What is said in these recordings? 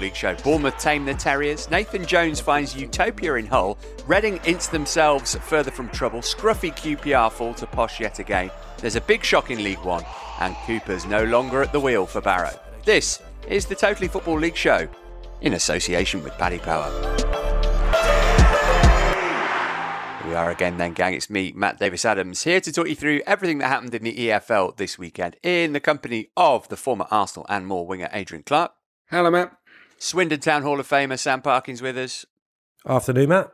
League show. Bournemouth tame the Terriers. Nathan Jones finds utopia in Hull. Reading inch themselves further from trouble. Scruffy QPR fall to posh yet again. There's a big shock in League One, and Cooper's no longer at the wheel for Barrow. This is the Totally Football League show in association with Paddy Power. We are again, then, gang. It's me, Matt Davis Adams, here to talk you through everything that happened in the EFL this weekend in the company of the former Arsenal and more winger Adrian Clarke. Hello, Matt. Swindon Town Hall of Famer Sam Parkins with us, Afternoon, Matt.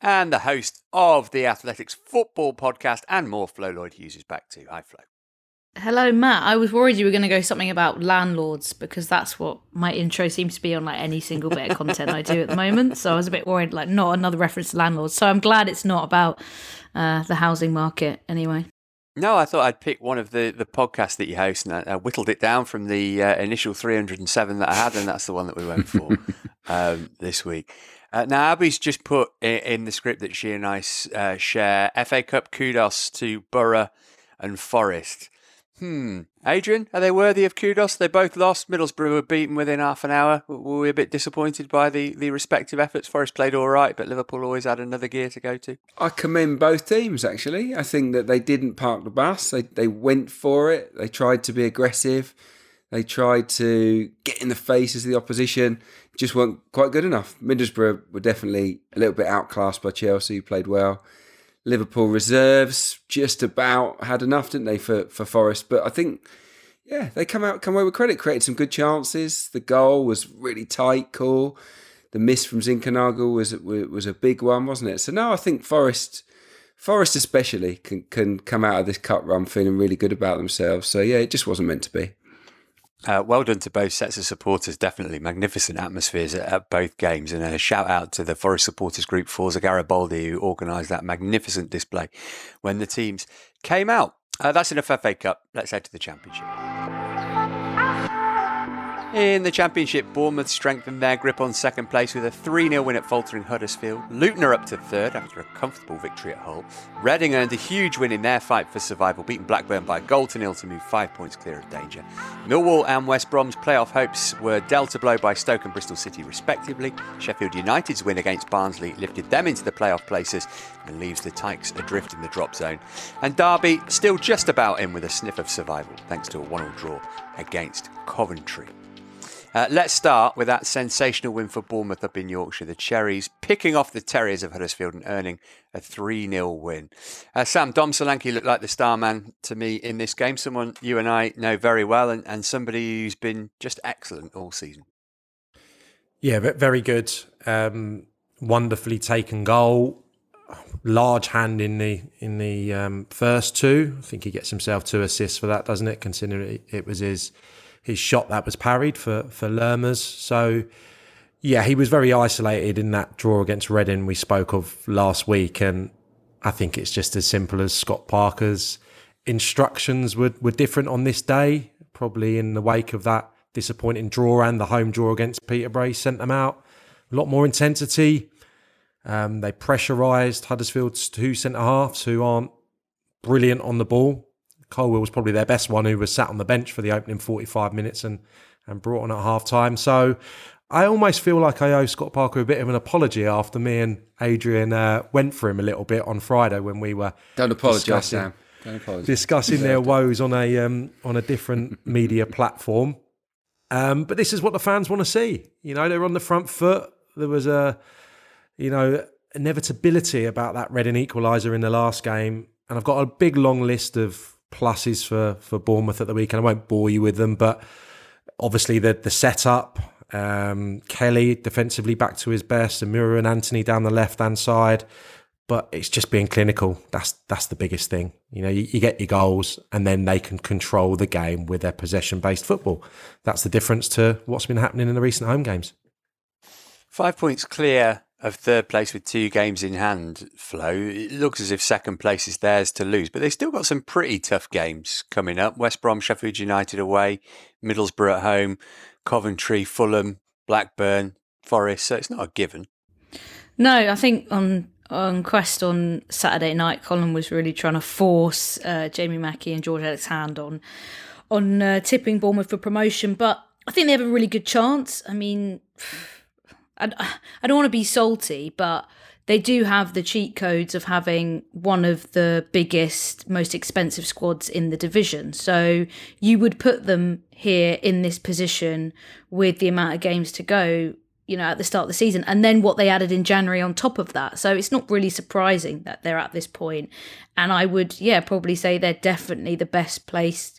and the host of the Athletics Football Podcast and more, Flo Lloyd Hughes is back too. Hi, Flo. Hello, Matt. I was worried you were going to go something about landlords because that's what my intro seems to be on like any single bit of content I do at the moment. So I was a bit worried, like not another reference to landlords. So I'm glad it's not about uh, the housing market anyway. No, I thought I'd pick one of the, the podcasts that you host, and I, I whittled it down from the uh, initial 307 that I had, and that's the one that we went for um, this week. Uh, now, Abby's just put in, in the script that she and I uh, share FA Cup kudos to Boro and Forest. Hmm. Adrian, are they worthy of kudos? They both lost. Middlesbrough were beaten within half an hour. Were we a bit disappointed by the, the respective efforts? Forest played all right, but Liverpool always had another gear to go to. I commend both teams, actually. I think that they didn't park the bus. They, they went for it. They tried to be aggressive. They tried to get in the faces of the opposition. Just weren't quite good enough. Middlesbrough were definitely a little bit outclassed by Chelsea, who played well. Liverpool reserves just about had enough, didn't they, for, for Forest? But I think, yeah, they come out come away with credit. Created some good chances. The goal was really tight, cool. The miss from Zinckernagel was was a big one, wasn't it? So now I think Forest, Forest especially, can can come out of this cup run feeling really good about themselves. So yeah, it just wasn't meant to be. Uh, well done to both sets of supporters. Definitely magnificent atmospheres at, at both games. And a shout out to the Forest supporters group, Forza Garibaldi, who organised that magnificent display when the teams came out. Uh, that's enough FA Cup. Let's head to the Championship. In the Championship, Bournemouth strengthened their grip on second place with a 3 0 win at faltering Huddersfield. Luton are up to third after a comfortable victory at Hull. Reading earned a huge win in their fight for survival, beating Blackburn by a goal to nil to move five points clear of danger. Millwall and West Brom's playoff hopes were dealt a blow by Stoke and Bristol City, respectively. Sheffield United's win against Barnsley lifted them into the playoff places and leaves the Tykes adrift in the drop zone. And Derby still just about in with a sniff of survival, thanks to a 1 0 draw against Coventry. Uh, let's start with that sensational win for Bournemouth up in Yorkshire. The Cherries picking off the Terriers of Huddersfield and earning a 3 0 win. Uh, Sam, Dom Solanke looked like the star man to me in this game, someone you and I know very well, and, and somebody who's been just excellent all season. Yeah, ve- very good. Um, wonderfully taken goal. Large hand in the in the um, first two. I think he gets himself two assists for that, doesn't it? Considering it, it was his his shot that was parried for for Lerma's. So yeah, he was very isolated in that draw against Reading we spoke of last week, and I think it's just as simple as Scott Parker's instructions were, were different on this day, probably in the wake of that disappointing draw and the home draw against Peterborough he sent them out. a lot more intensity. Um, they pressurised Huddersfield's two centre halves who aren't brilliant on the ball. Colwill was probably their best one, who was sat on the bench for the opening 45 minutes and, and brought on at half time. So I almost feel like I owe Scott Parker a bit of an apology after me and Adrian uh, went for him a little bit on Friday when we were Don't apologise, discussing, Sam. Don't apologise. discussing their woes on a um, on a different media platform. Um, but this is what the fans want to see. You know, they're on the front foot. There was a, you know, inevitability about that Reading equaliser in the last game, and I've got a big long list of pluses for for Bournemouth at the weekend. I won't bore you with them, but obviously the the setup. Um, Kelly defensively back to his best, and and Anthony down the left hand side. But it's just being clinical. That's that's the biggest thing. You know, you, you get your goals, and then they can control the game with their possession based football. That's the difference to what's been happening in the recent home games. Five points clear of third place with two games in hand, Flo. It looks as if second place is theirs to lose, but they've still got some pretty tough games coming up. West Brom, Sheffield United away, Middlesbrough at home, Coventry, Fulham, Blackburn, Forest. So it's not a given. No, I think on on Quest on Saturday night, Colin was really trying to force uh, Jamie Mackie and George Ellis hand on on uh, tipping Bournemouth for promotion, but I think they have a really good chance. I mean, I, don't want to be salty, but they do have the cheat codes of having one of the biggest, most expensive squads in the division. So you would put them here in this position with the amount of games to go, you know, at the start of the season, and then what they added in January on top of that. So it's not really surprising that they're at this point. And I would, yeah, probably say they're definitely the best placed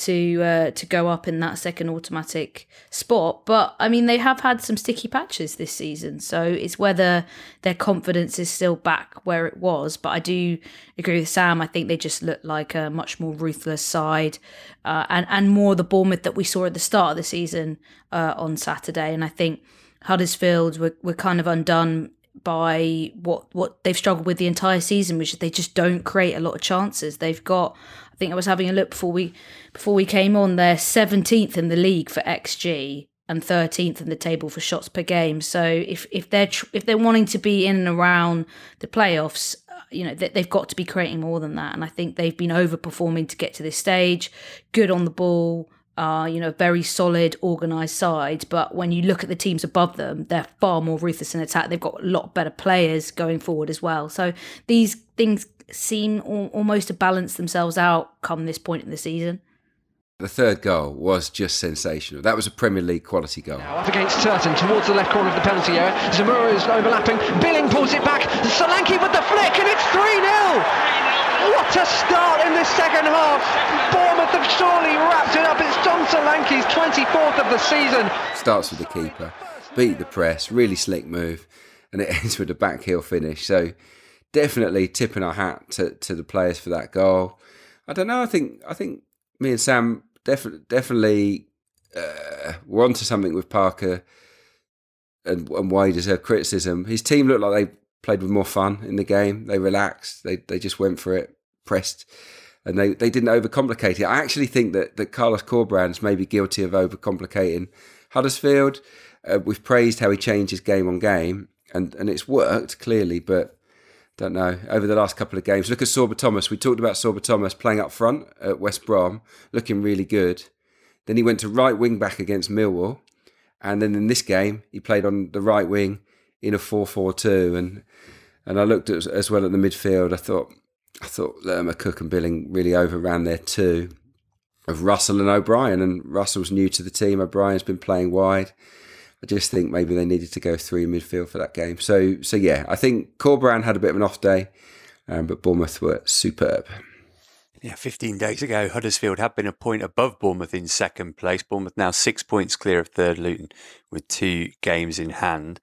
to uh, to go up in that second automatic spot. But I mean, they have had some sticky patches this season, so it's whether their confidence is still back where it was. But I do agree with Sam. I think they just look like a much more ruthless side, uh, and and more the Bournemouth that we saw at the start of the season uh, on Saturday. And I think Huddersfield were were kind of undone by what what they've struggled with the entire season, which is they just don't create a lot of chances. They've got, I think I was having a look before we before we came on. They're seventeenth in the league for xG and thirteenth in the table for shots per game. So if if they're tr- if they're wanting to be in and around the playoffs, uh, you know they, they've got to be creating more than that. And I think they've been overperforming to get to this stage. Good on the ball are, you know, very solid, organised side. But when you look at the teams above them, they're far more ruthless in attack. They've got a lot better players going forward as well. So these things seem al- almost to balance themselves out come this point in the season. The third goal was just sensational. That was a Premier League quality goal. Now up against Turton towards the left corner of the penalty area. Zemura is overlapping. Billing pulls it back. Solanke with the flick, and it's 3 0. What a start in the second half. Bournemouth have surely wrapped it up. It's John Solanke's 24th of the season. Starts with the keeper, beat the press, really slick move, and it ends with a back heel finish. So definitely tipping our hat to, to the players for that goal. I don't know. I think I think me and Sam definitely definitely uh, were onto something with Parker and, and why he deserved criticism. His team looked like they played with more fun in the game. They relaxed. They they just went for it, pressed, and they, they didn't overcomplicate it. I actually think that that Carlos Corberán's maybe guilty of overcomplicating Huddersfield. Uh, we've praised how he changed his game on game, and and it's worked clearly, but. Don't know. Over the last couple of games, look at Sorba Thomas. We talked about Sorba Thomas playing up front at West Brom, looking really good. Then he went to right wing back against Millwall, and then in this game he played on the right wing in a 4-4-2 and and I looked at as well at the midfield I thought I thought Lerma Cook and Billing really overran there too of Russell and O'Brien and Russell's new to the team. O'Brien's been playing wide. I just think maybe they needed to go three midfield for that game. So so yeah I think Corberán had a bit of an off day um, but Bournemouth were superb. Yeah, 15 days ago, Huddersfield had been a point above Bournemouth in second place. Bournemouth now six points clear of third Luton with two games in hand.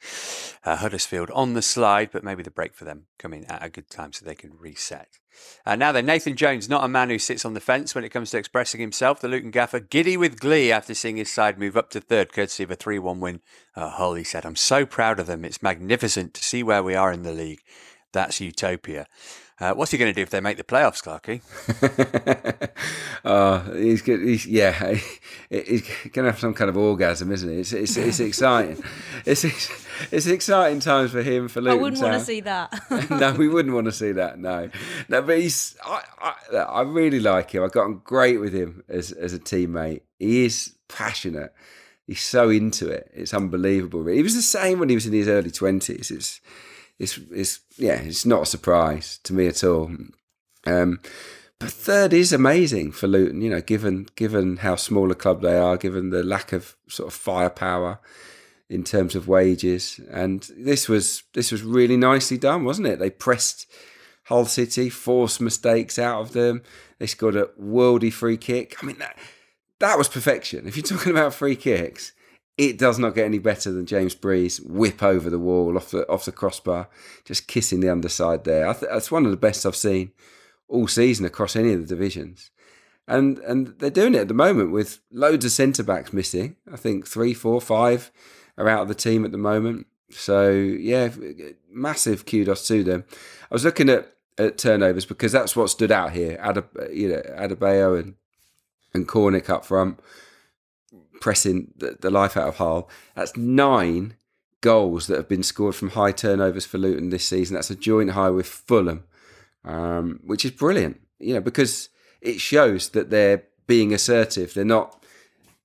Uh, Huddersfield on the slide, but maybe the break for them coming at a good time so they can reset. Uh, now then, Nathan Jones, not a man who sits on the fence when it comes to expressing himself. The Luton gaffer, giddy with glee after seeing his side move up to third, courtesy of a 3 1 win at Hull. He said, I'm so proud of them. It's magnificent to see where we are in the league. That's utopia. Uh, what's he going to do if they make the playoffs, Clarky? uh, he's, good, he's yeah, he's going to have some kind of orgasm, isn't he? It's it's, it's exciting. It's, it's it's exciting times for him for I wouldn't want to see that. no, we wouldn't want to see that. No, no, but he's. I, I, I really like him. I got on great with him as as a teammate. He is passionate. He's so into it. It's unbelievable. He was the same when he was in his early twenties. It's, it's, it's yeah. It's not a surprise to me at all. Um, but third is amazing for Luton. You know, given given how small a club they are, given the lack of sort of firepower in terms of wages. And this was this was really nicely done, wasn't it? They pressed Hull City, forced mistakes out of them. They scored a worldy free kick. I mean that that was perfection. If you're talking about free kicks, it does not get any better than James Bree's whip over the wall off the off the crossbar, just kissing the underside there. Th- that's one of the best I've seen all season across any of the divisions. And and they're doing it at the moment with loads of centre backs missing. I think three, four, five are out of the team at the moment. So yeah, massive kudos to them. I was looking at, at turnovers because that's what stood out here. Adeb, you know, Adebayo and and Cornick up front, pressing the, the life out of Hull. That's nine goals that have been scored from high turnovers for Luton this season. That's a joint high with Fulham, um, which is brilliant. You know, because it shows that they're being assertive. They're not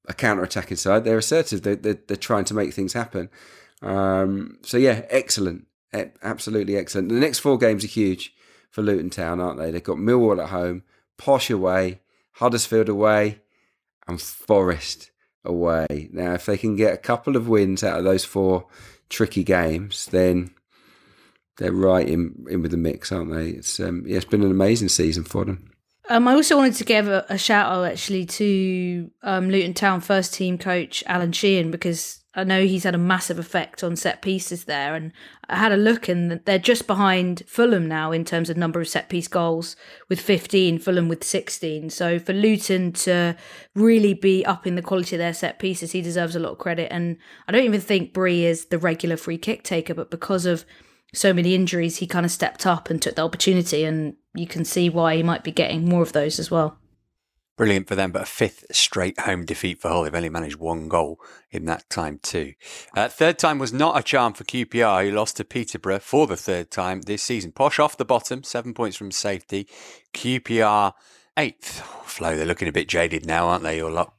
a counter-attacking side. They're assertive. They're, they're, they're trying to make things happen. Um, so yeah, excellent, absolutely excellent. The next four games are huge for Luton Town, aren't they? They've got Millwall at home, Posh away, Huddersfield away, and Forest away. Now, if they can get a couple of wins out of those four tricky games, then they're right in, in with the mix, aren't they? It's um, yeah, it's been an amazing season for them. Um, I also wanted to give a, a shout out actually to um, Luton Town first team coach Alan Sheehan because I know he's had a massive effect on set pieces there. And I had a look and they're just behind Fulham now in terms of number of set piece goals with 15, Fulham with 16. So for Luton to really be up in the quality of their set pieces, he deserves a lot of credit. And I don't even think Bree is the regular free kick taker, but because of so many injuries, he kind of stepped up and took the opportunity, and you can see why he might be getting more of those as well. Brilliant for them, but a fifth straight home defeat for Hull. They've only managed one goal in that time, too. Uh, third time was not a charm for QPR, who lost to Peterborough for the third time this season. Posh off the bottom, seven points from safety. QPR eighth. Oh, Flo, they're looking a bit jaded now, aren't they, your lot?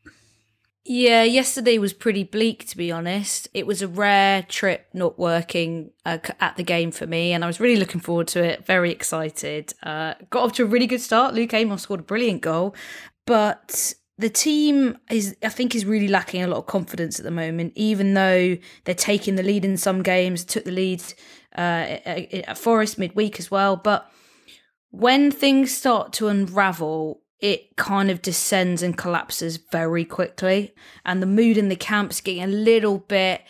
Yeah, yesterday was pretty bleak to be honest. It was a rare trip not working uh, at the game for me, and I was really looking forward to it. Very excited. Uh, got off to a really good start. Luke Amos scored a brilliant goal, but the team is, I think, is really lacking a lot of confidence at the moment. Even though they're taking the lead in some games, took the lead uh, at at Forest midweek as well, but when things start to unravel, it kind of descends and collapses very quickly. And the mood in the camp's getting a little bit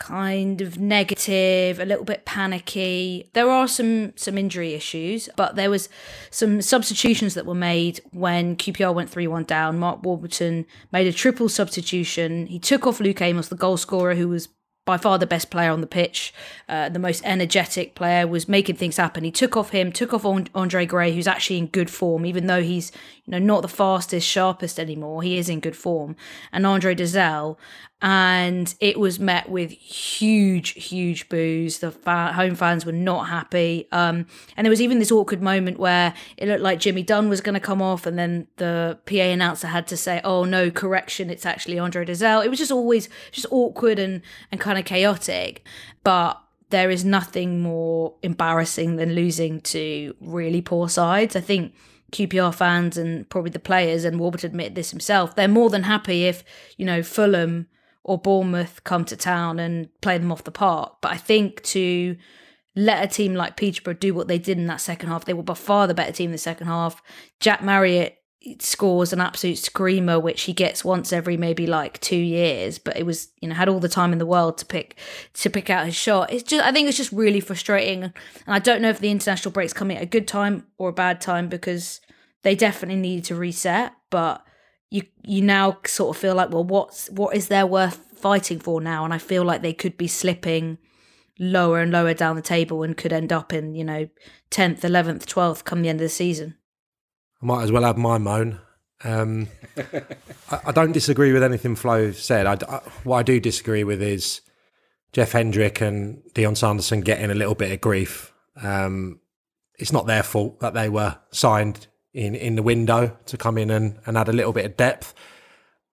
kind of negative, a little bit panicky. There are some some injury issues, but there was some substitutions that were made when QPR went 3-1 down. Mark Warburton made a triple substitution. He took off Luke Amos, the goal scorer who was by far the best player on the pitch, uh, the most energetic player, was making things happen. He took off him, took off Andre Gray, who's actually in good form, even though he's you know not the fastest, sharpest anymore. He is in good form, and Andre Dozzell, and it was met with huge, huge boos. The home fans were not happy, um, and there was even this awkward moment where it looked like Jimmy Dunne was going to come off, and then the PA announcer had to say, "Oh no, correction, it's actually Andre Dozzell." It was just always just awkward and and kind of chaotic, but there is nothing more embarrassing than losing to really poor sides. I think QPR fans and probably the players, and Warburton admitted this himself, they're more than happy if, you know, Fulham or Bournemouth come to town and play them off the park. But I think to let a team like Peterborough do what they did in that second half, they were by far the better team in the second half. Jack Marriott scores an absolute screamer, which he gets once every maybe like two years, but it was, you know, had all the time in the world to pick to pick out his shot. It's just I think it's just really frustrating. And I don't know if the international break's coming at a good time or a bad time because they definitely need to reset, but you you now sort of feel like, well, what's what is there worth fighting for now? And I feel like they could be slipping lower and lower down the table and could end up in, you know, tenth, eleventh, twelfth come the end of the season. I might as well have my moan. Um, I, I don't disagree with anything Flo said. I, I- what I do disagree with is Jeff Hendrick and Dion Sanderson getting a little bit of grief. Um, it's not their fault that they were signed in, in the window to come in and, and add a little bit of depth.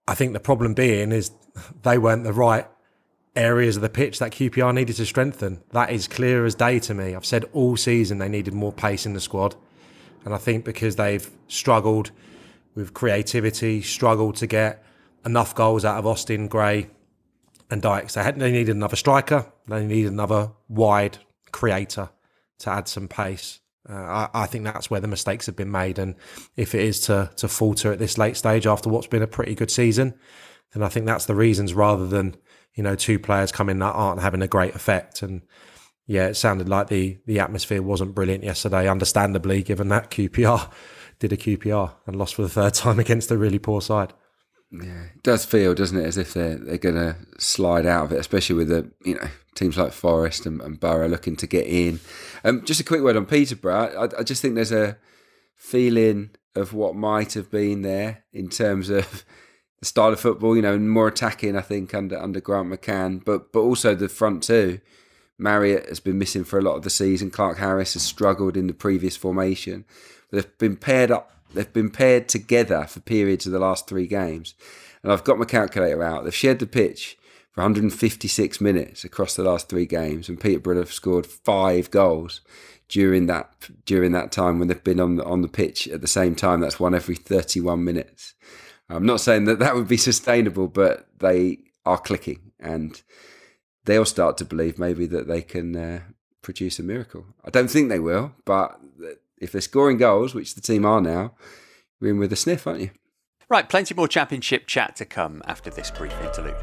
I think the problem being is they weren't the right areas of the pitch that QPR needed to strengthen. That is clear as day to me. I've said all season they needed more pace in the squad. And I think because they've struggled with creativity, struggled to get enough goals out of Austin, Gray, and Dykes. They, had, they needed another striker, they needed another wide creator to add some pace. Uh, I, I, think that's where the mistakes have been made. And if it is to, to falter at this late stage after what's been a pretty good season, then I think that's the reasons rather than you know, two players coming that aren't having a great effect. And yeah, it sounded like the the atmosphere wasn't brilliant yesterday, understandably, given that QPR did a QPR and lost for the third time against a really poor side. Yeah, it does feel, doesn't it, as if they're they're going to slide out of it, especially with the you know teams like Forest and, and Boro looking to get in. Um, just a quick word on Peterborough. I, I just think there's a feeling of what might have been there in terms of the style of football, you know, more attacking, I think, under under Grant McCann, but but also the front two. Marriott has been missing for a lot of the season. Clarke-Harris has struggled in the previous formation. They've been paired up. They've been paired together for periods of the last three games, and I've got my calculator out. They've shared the pitch for 156 minutes across the last three games, and Peterborough have scored five goals during that during that time when they've been on the, on the pitch at the same time. That's one every 31 minutes. I'm not saying that that would be sustainable, but they are clicking and they'll start to believe maybe that they can uh, produce a miracle. I don't think they will, but if they're scoring goals, which the team are now, you're in with a sniff, aren't you? Right, plenty more championship chat to come after this brief interlude.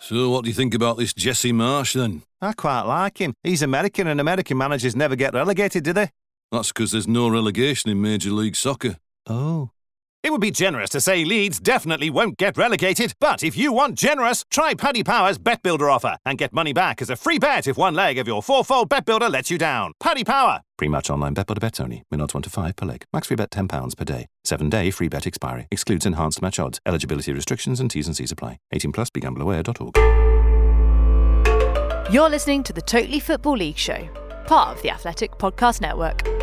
So, what do you think about this Jesse Marsch then? I quite like him. He's American, and American managers never get relegated, do they? That's because there's no relegation in Major League Soccer. Oh. It would be generous to say Leeds definitely won't get relegated, but if you want generous, try Paddy Power's Bet Builder offer and get money back as a free bet if one leg of your fourfold Bet Builder lets you down. Paddy Power. Pre-match online Bet Builder bets only. Min odds 1 to 5 per leg. Max free bet £10 per day. 7-day free bet expiry. Excludes enhanced match odds. Eligibility restrictions and T's and C's apply. 18 plus begambleaware.org. You're listening to the Totally Football League Show, part of the Athletic Podcast Network.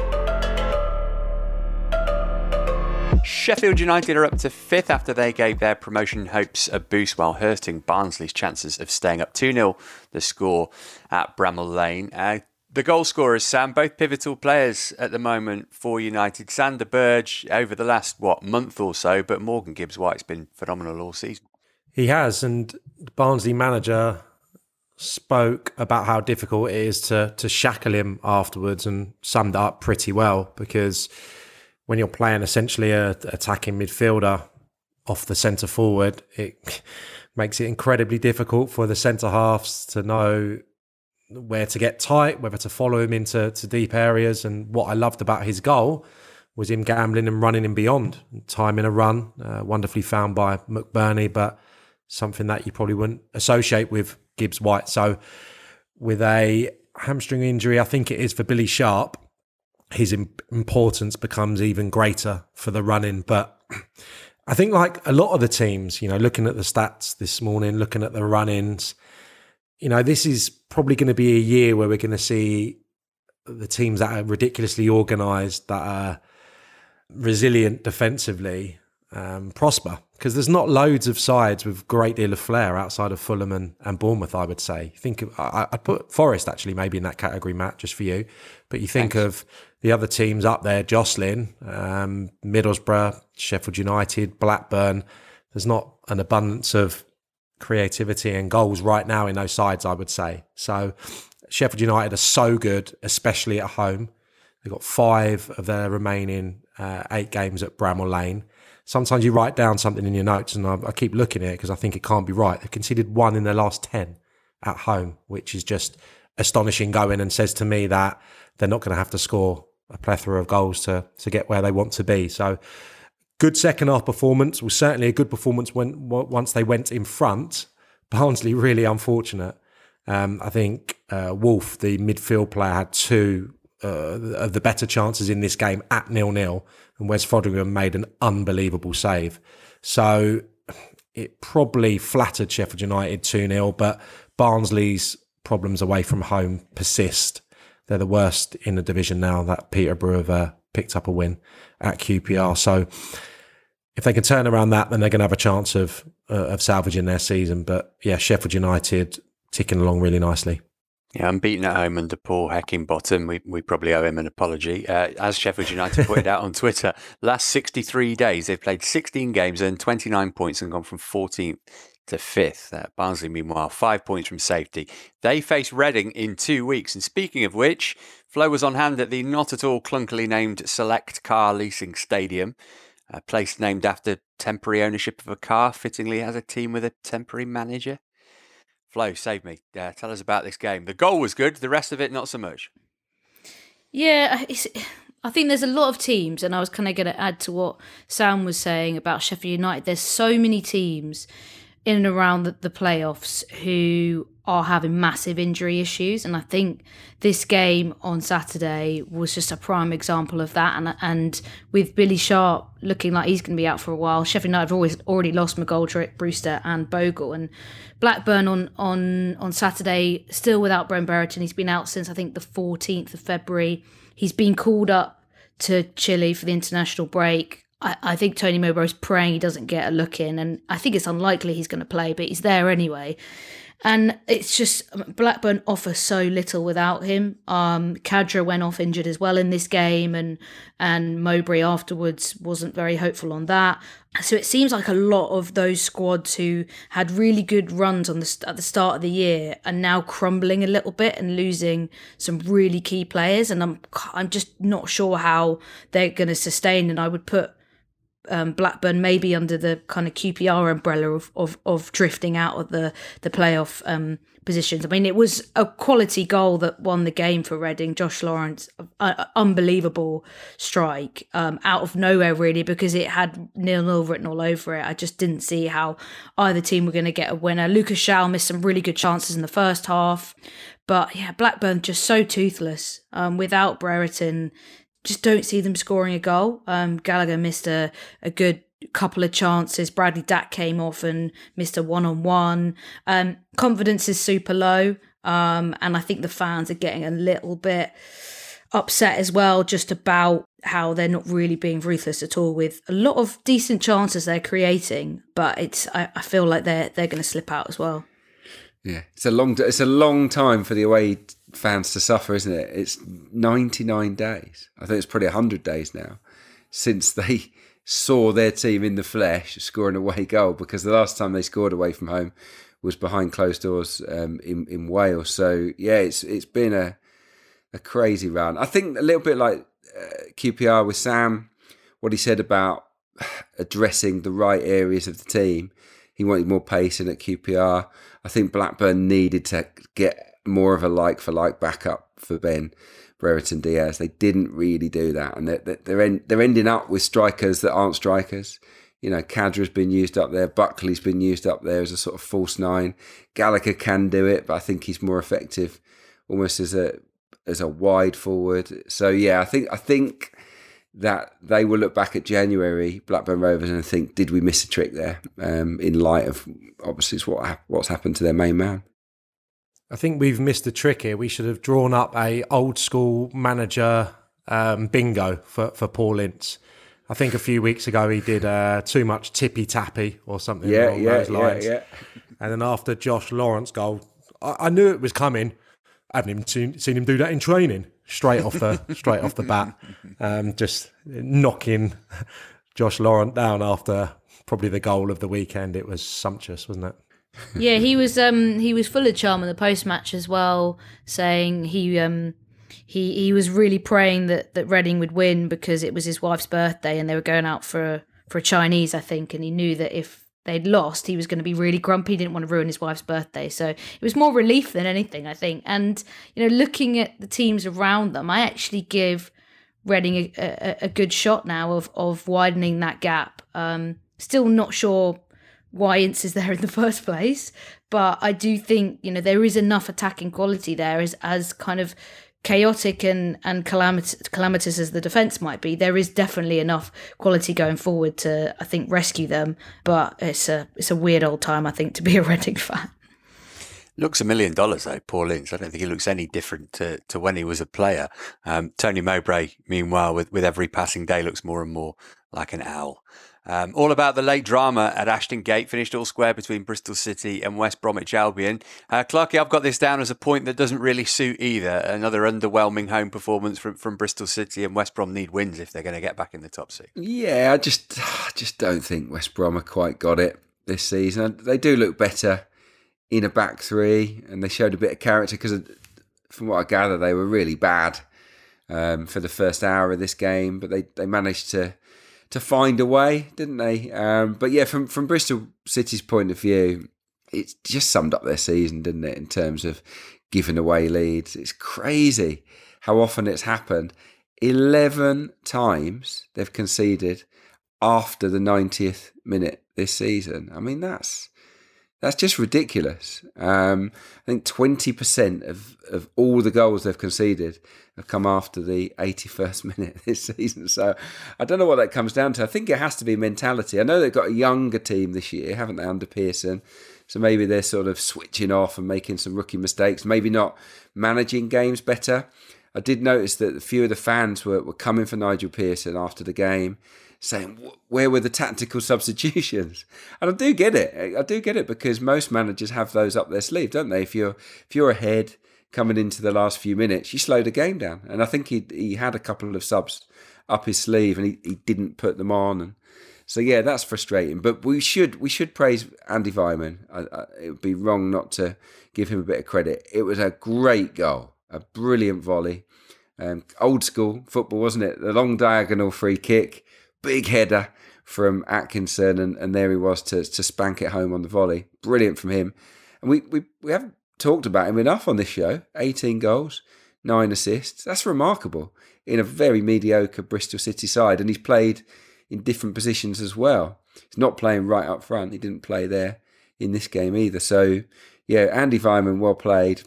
Sheffield United are up to fifth after they gave their promotion hopes a boost while hurting Barnsley's chances of staying up 2 0, the score at Bramall Lane. Uh, the goal scorers, Sam, both pivotal players at the moment for United. Sander Berge over the last, what, month or so, but Morgan Gibbs White's been phenomenal all season. He has, and Barnsley manager spoke about how difficult it is to to shackle him afterwards and summed it up pretty well because when you're playing essentially a attacking midfielder off the centre forward, it makes it incredibly difficult for the centre halves to know where to get tight, whether to follow him into to deep areas. And what I loved about his goal was him gambling and running and beyond, time in a run, uh, wonderfully found by McBurnie, but something that you probably wouldn't associate with Gibbs White. So with a hamstring injury, I think it is for Billy Sharp his importance becomes even greater for the running. But I think, like a lot of the teams, you know, looking at the stats this morning, looking at the run ins, you know, this is probably going to be a year where we're going to see the teams that are ridiculously organised, that are resilient defensively, um, prosper because there's not loads of sides with great deal of flair outside of Fulham and, and Bournemouth. I would say. Think of, I, would put Forest actually maybe in that category, Matt, just for you. But you think Thanks. of the other teams up there, Jocelyn, um, Middlesbrough, Sheffield United, Blackburn. There's not an abundance of creativity and goals right now in those sides. I would say so. Sheffield United are so good, especially at home. They've got five of their remaining uh, eight games at Bramall Lane sometimes you write down something in your notes, and I, I keep looking at it because I think it can't be right. They've conceded one in their last 10 at home, which is just astonishing going and says to me that they're not going to have to score a plethora of goals to, to get where they want to be. So, good second half performance was certainly a good performance when once they went in front. Barnsley really unfortunate. Um, I think uh, Wolfe, the midfield player, had two uh, the better chances in this game at nil nil, and Wes Foderingham made an unbelievable save. So it probably flattered Sheffield United 2 0, but Barnsley's problems away from home persist. They're the worst in the division now that Peterborough have uh, picked up a win at QPR. So if they can turn around that, then they're going to have a chance of uh, of salvaging their season. But yeah, Sheffield United ticking along really nicely. Yeah, unbeaten at home under Paul Heckingbottom. We, we probably owe him an apology. Uh, as Sheffield United pointed out on Twitter, last 63 days, they've played 16 games, earned 29 points, and gone from 14th to 5th. Uh, Barnsley, meanwhile, five points from safety. They face Reading in two weeks. And speaking of which, Flo was on hand at the not at all clunkily named Select Car Leasing Stadium, a place named after temporary ownership of a car, fittingly has a team with a temporary manager. Flo, save me. Uh, tell us about this game. The goal was good, the rest of it, not so much. Yeah, I think there's a lot of teams, and I was kind of going to add to what Sam was saying about Sheffield United. There's so many teams in and around the, the playoffs who are having massive injury issues, and I think this game on Saturday was just a prime example of that. And and with Billy Sharp looking like he's going to be out for a while, Sheffield United have always already lost McGoldrick, Brewster, and Bogle, and Blackburn on on on Saturday still without Brent Brereton. He's been out since I think the 14th of February. He's been called up to Chile for the international break. I, I think Tony Mowbray is praying he doesn't get a look in, and I think it's unlikely he's going to play, but he's there anyway and it's just Blackburn offer so little without him. Um, Khadra went off injured as well in this game, and and Mowbray afterwards wasn't very hopeful on that. So it seems like a lot of those squads who had really good runs on the at the start of the year are now crumbling a little bit and losing some really key players, and I'm I'm just not sure how they're going to sustain. And I would put um, Blackburn maybe under the kind of QPR umbrella of, of, of drifting out of the the playoff um, positions. I mean, it was a quality goal that won the game for Reading. Josh Laurent, unbelievable strike um, out of nowhere, really, because it had nil nil written all over it. I just didn't see how either team were going to get a winner. Lucas João missed some really good chances in the first half. But yeah, Blackburn just so toothless. Um, without Brereton, just don't see them scoring a goal. Um, Gallagher missed a, a good couple of chances. Bradley Dack came off and missed a one on one. Confidence is super low. Um, and I think the fans are getting a little bit upset as well, just about how they're not really being ruthless at all with a lot of decent chances they're creating. But it's I, I feel like they're they're going to slip out as well. Yeah, it's a long it's a long time for the away fans to suffer, isn't it? It's 99 days. I think it's probably 100 days now since they saw their team in the flesh score an away goal because the last time they scored away from home was behind closed doors um, in in Wales. So yeah, it's it's been a a crazy run. I think a little bit like uh, QPR with Sam, what he said about addressing the right areas of the team. He wanted more pace in at QPR. I think Blackburn needed to get more of a like for like backup for Ben Brereton Diaz. They didn't really do that, and they're they're, en- they're ending up with strikers that aren't strikers. You know, Khadra's been used up there. Buckley's been used up there as a sort of false nine. Gallagher can do it, but I think he's more effective, almost as a as a wide forward. So yeah, I think I think that they will look back at January Blackburn Rovers and think, did we miss a trick there? Um, in light of obviously what what's happened to their main man. I think we've missed a trick here. We should have drawn up a old school manager um, bingo for, for Paul Ince. I think a few weeks ago he did uh, too much tippy tappy or something yeah, along yeah, those lines. Yeah, yeah. And then after Josh Laurent goal, I, I knew it was coming. I hadn't even seen, seen him do that in training. Straight off the straight off the bat, um, just knocking Josh Laurent down after probably the goal of the weekend. It was sumptuous, wasn't it? Yeah, he was um he was full of charm in the post match as well, saying he um he he was really praying that that Reading would win because it was his wife's birthday and they were going out for for a Chinese, I think, and he knew that if they'd lost, he was going to be really grumpy. He didn't want to ruin his wife's birthday, so it was more relief than anything, I think. And you know, looking at the teams around them, I actually give Reading a, a, a good shot now of of widening that gap. Um, still not sure why Ince is there in the first place. But I do think, you know, there is enough attacking quality there as, as kind of chaotic and and calamitous, calamitous as the defense might be, there is definitely enough quality going forward to I think rescue them. But it's a it's a weird old time I think to be a Reading fan. Looks a million dollars though, Paul Ince. I don't think he looks any different to, to when he was a player. Um, Tony Mowbray, meanwhile, with, with every passing day, looks more and more like an owl. Um, all about the late drama at Ashton Gate, finished all square between Bristol City and West Bromwich Albion. Uh, I've got this down as a point that doesn't really suit either. Another underwhelming home performance from, from Bristol City and West Brom need wins if they're going to get back in the top six. Yeah, I just, I just don't think West Brom have quite got it this season. They do look better in a back three, and they showed a bit of character because, from what I gather, they were really bad um, for the first hour of this game, but they, they managed to to find a way, didn't they? Um, but yeah, from from Bristol City's point of view, it just summed up their season, didn't it? In terms of giving away leads, it's crazy how often it's happened. Eleven times they've conceded after the 90th minute this season. I mean, that's that's just ridiculous. Um, I think 20% of, of all the goals they've conceded have come after the 81st minute this season. So I don't know what that comes down to. I think it has to be mentality. I know they've got a younger team this year, haven't they, under Pearson? So maybe they're sort of switching off and making some rookie mistakes, maybe not managing games better. I did notice that a few of the fans were, were coming for Nigel Pearson after the game saying where were the tactical substitutions? And i do get it. I do get it because most managers have those up their sleeve don't they? If you're if you're ahead coming into the last few minutes you slow the game down. And i think he he had a couple of subs up his sleeve and he, he didn't put them on. And so yeah that's frustrating. But we should we should praise andy Weimann. I, I, it would be wrong not to give him a bit of credit. It was a great goal a brilliant volley. Um, old school football wasn't it? The long diagonal free kick big header from Atkinson, and, and there he was to, to spank it home on the volley. Brilliant from him. And we, we, we haven't talked about him enough on this show 18 goals, nine assists. That's remarkable in a very mediocre Bristol City side. And he's played in different positions as well. He's not playing right up front, he didn't play there in this game either. So, yeah, Andy Weimann, well played.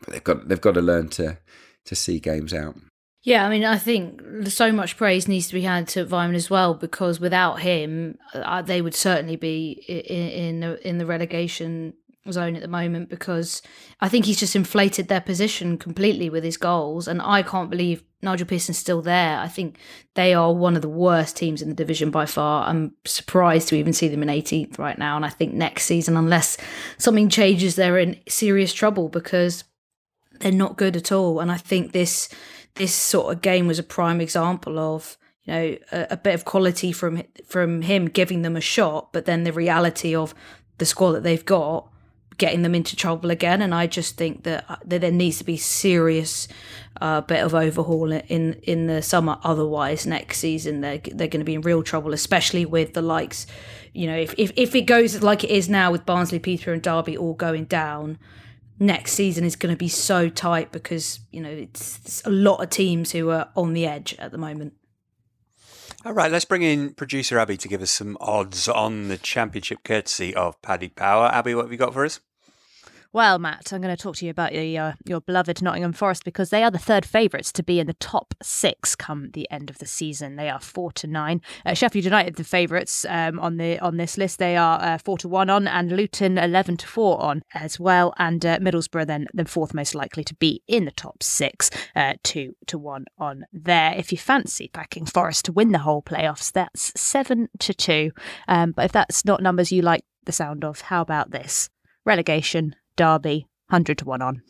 But they've got, they've got to learn to, to see games out. Yeah, I mean, I think so much praise needs to be had to Weimann as well because without him, uh, they would certainly be in in the, in the relegation zone at the moment because I think he's just inflated their position completely with his goals, and I can't believe Nigel Pearson's still there. I think they are one of the worst teams in the division by far. I'm surprised to even see them in 18th right now, and I think next season, unless something changes, they're in serious trouble because they're not good at all. And I think this this sort of game was a prime example of you know a, a, bit of quality from from him giving them a shot, but then the reality of the squad that they've got getting them into trouble again. And I just think that, uh, that there needs to be serious uh, bit of overhaul in in the summer. Otherwise, next season they're they're going to be in real trouble, especially with the likes. You know, if, if if it goes like it is now with Barnsley, Peter, and Derby all going down next season is going to be so tight because you know it's, it's, a lot of teams who are on the edge at the moment. All right, let's bring in producer Abby to give us some odds on the championship, courtesy of Paddy Power. Abby, what have you got for us? Well, Matt, I'm going to talk to you about your, uh, your beloved Nottingham Forest because they are the third favourites to be in the top six come the end of the season. They are four to nine. Uh, Sheffield United, the favourites um, on the on this list, they are uh, four to one on, and Luton eleven to four on as well. And uh, Middlesbrough then the fourth most likely to be in the top six, uh, two to one on there. If you fancy backing Forest to win the whole playoffs, that's seven to two. Um, but if that's not numbers you like the sound of, how about this? Relegation Derby, 100 to 1 on.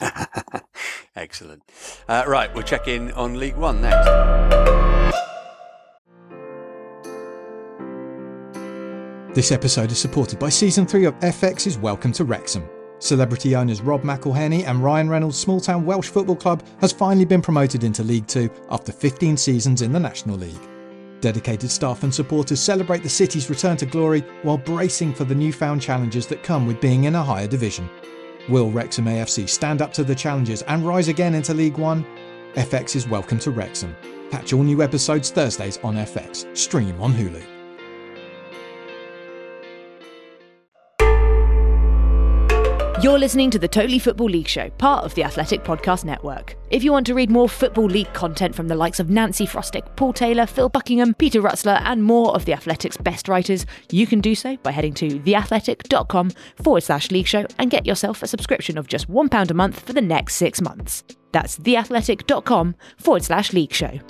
Excellent. Uh, right, we'll check in on League One next. This episode is supported by Season 3 of FX's Welcome to Wrexham. Celebrity owners Rob McElhenney and Ryan Reynolds' small town Welsh football club has finally been promoted into League Two after 15 seasons in the National League. Dedicated staff and supporters celebrate the city's return to glory while bracing for the newfound challenges that come with being in a higher division. Will Wrexham AFC stand up to the challenges and rise again into League One? FX is welcome to Wrexham. Catch all new episodes Thursdays on FX. Stream on Hulu. You're listening to the Totally Football League Show, part of the Athletic Podcast Network. If you want to read more Football League content from the likes of Nancy Frostick, Paul Taylor, Phil Buckingham, Peter Rutzler, and more of the Athletic's best writers, you can do so by heading to theathletic.com forward slash league show and get yourself a subscription of just £1 a month for the next six months. That's theathletic.com forward slash league show.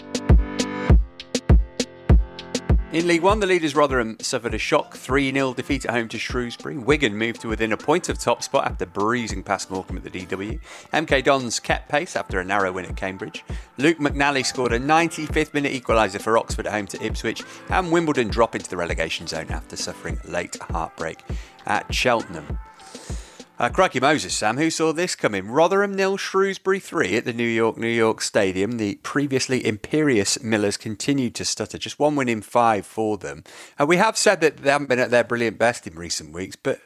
In League One, the leaders Rotherham suffered a shock 3 0 defeat at home to Shrewsbury. Wigan moved to within a point of top spot after breezing past Morecambe at the DW. MK Dons kept pace after a narrow win at Cambridge. Luke McNally scored a 95th minute equaliser for Oxford at home to Ipswich. And Wimbledon drop into the relegation zone after suffering late heartbreak at Cheltenham. Uh, crikey Moses, Sam, who saw this coming? Rotherham nil, Shrewsbury 3 at the New York, New York Stadium. The previously imperious Millers continued to stutter, just one win in five for them. And uh, we have said that they haven't been at their brilliant best in recent weeks, but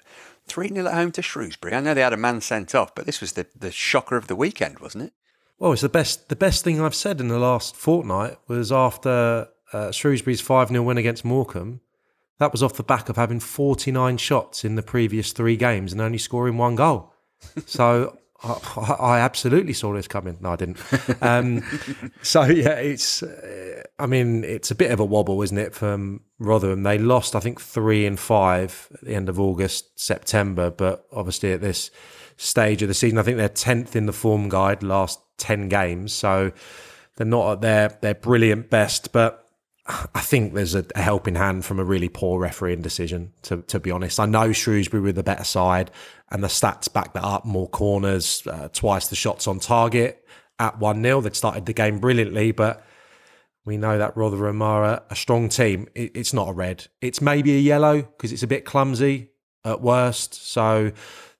3 0 at home to Shrewsbury. I know they had a man sent off, but this was the, the shocker of the weekend, wasn't it? Well, it's the best the best thing I've said in the last fortnight was after uh, Shrewsbury's 5 0 win against Morecambe that was off the back of having 49 shots in the previous three games and only scoring one goal. So I, I, absolutely saw this coming. No, I didn't. Um, so yeah, it's. Uh, I mean, it's a bit of a wobble, isn't it, from Rotherham? They lost, I think, three and five at the end of August, September. But obviously, at this stage of the season, I think they're tenth in the form guide, last ten games. So they're not at their their brilliant best, but I think there's a, helping hand from a really poor refereeing decision, to, to be honest. I know Shrewsbury were the better side, and the stats back that up more corners, uh, twice the shots on target at 1 0. They'd started the game brilliantly, but we know that Rotherham are a, a strong team. It, it's not a red. It's maybe a yellow because it's a bit clumsy at worst. So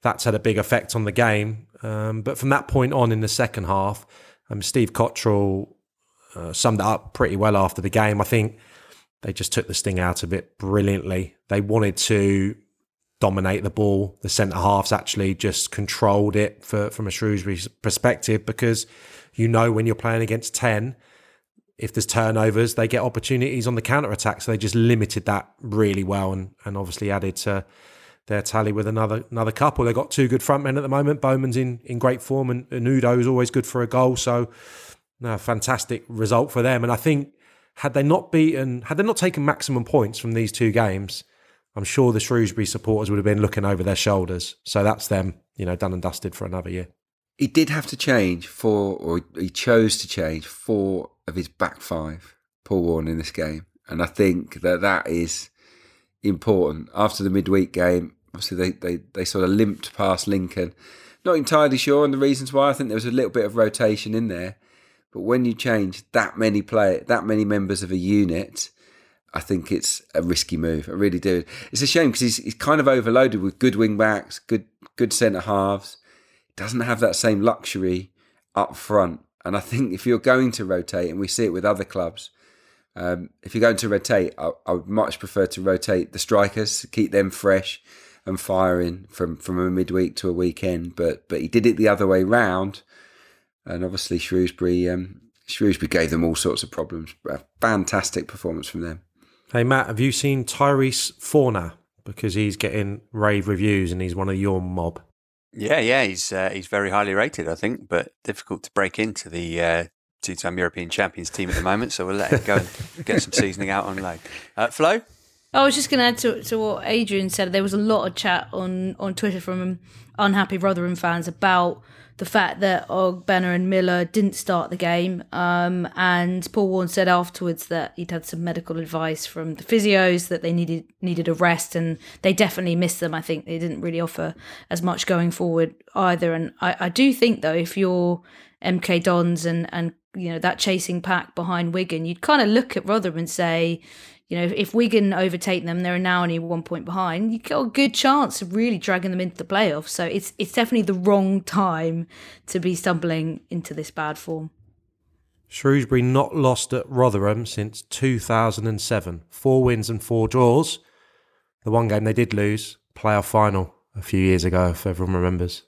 that's had a big effect on the game. Um, but from that point on in the second half, um, Steve Cotterill uh, summed it up pretty well after the game. I think they just took the sting out of it brilliantly. They wanted to dominate the ball. The centre halves actually just controlled it for, from a Shrewsbury perspective because you know when you're playing against 10, if there's turnovers, they get opportunities on the counter attack. So they just limited that really well and, and obviously added to their tally with another another couple. They've got two good front men at the moment. Bowman's in, in great form and, and Udoh is always good for a goal. So no, fantastic result for them. And I think had they not beaten, had they not taken maximum points from these two games, I'm sure the Shrewsbury supporters would have been looking over their shoulders. So that's them, you know, done and dusted for another year. He did have to change four, or he chose to change four of his back five, Paul Warne, in this game. And I think that that is important. After the midweek game, obviously they, they, they sort of limped past Lincoln. Not entirely sure on the reasons why. I think there was a little bit of rotation in there. But when you change that many play that many members of a unit, I think it's a risky move. I really do. It's a shame because he's, he's kind of overloaded with good wing backs, good good centre halves. Doesn't have that same luxury up front. And I think if you're going to rotate, and we see it with other clubs, um, if you're going to rotate, I, I, would much prefer to rotate the strikers, keep them fresh and firing from, from a midweek to a weekend. But but he did it the other way round, and obviously Shrewsbury um, Shrewsbury gave them all sorts of problems. A fantastic performance from them. Hey Matt, have you seen Tyrese Fornah? Because he's getting rave reviews and he's one of your mob. Yeah, yeah, he's uh, he's very highly rated, I think, but difficult to break into the uh, two-time European champions team at the moment. So we'll let him go and get some seasoning out on loan. Uh, Flo. I was just going to add to, to what Adrian said. There was a lot of chat on, on Twitter from unhappy Rotherham fans about the fact that Ogbene and Miller didn't start the game. Um, and Paul Warne said afterwards that he'd had some medical advice from the physios that they needed needed a rest, and they definitely missed them. I think they didn't really offer as much going forward either. And I, I do think though, if you're MK Dons and and you know that chasing pack behind Wigan, you'd kind of look at Rotherham and say you know, if Wigan overtake them, they're now only one point behind. You've got a good chance of really dragging them into the playoffs. So it's it's definitely the wrong time to be stumbling into this bad form. Shrewsbury not lost at Rotherham since 2007. Four wins and four draws. The one game they did lose, playoff final a few years ago, if everyone remembers.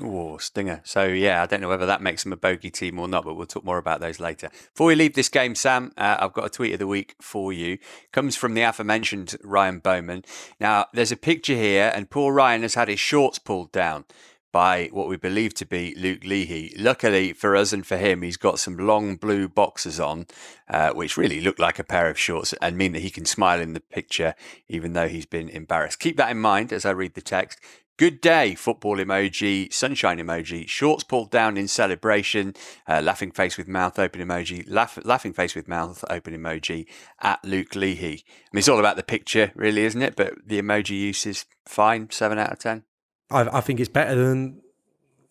Oh, stinger. So, yeah, I don't know whether that makes them a bogey team or not, but we'll talk more about those later. Before we leave this game, Sam, uh, I've got a tweet of the week for you. Comes from the aforementioned Ryan Bowman. Now, there's a picture here, and poor Ryan has had his shorts pulled down by what we believe to be Luke Leahy. Luckily for us and for him, he's got some long blue boxers on, uh, which really look like a pair of shorts and mean that he can smile in the picture, even though he's been embarrassed. Keep that in mind as I read the text. Good day, football emoji, sunshine emoji, shorts pulled down in celebration, uh, laughing face with mouth open emoji, laugh, laughing face with mouth open emoji at Luke Leahy. I mean, it's all about the picture, really, isn't it? But the emoji use is fine, 7 out of 10. I, I think it's better than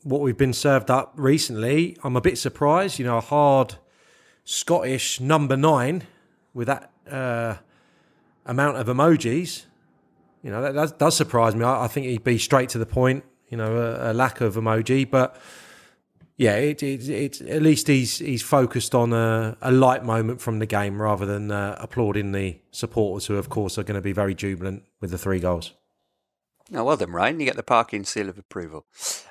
what we've been served up recently. I'm a bit surprised, you know, a hard Scottish number nine with that uh, amount of emojis you know, that, that does surprise me. I, I, think he'd be straight to the point, you know, a, a lack of emoji. But yeah, it, it, it, at least he's he's focused on a, a light moment from the game rather than uh, applauding the supporters who, of course, are going to be very jubilant with the three goals. Oh, well done, Ryan. You get the parking seal of approval.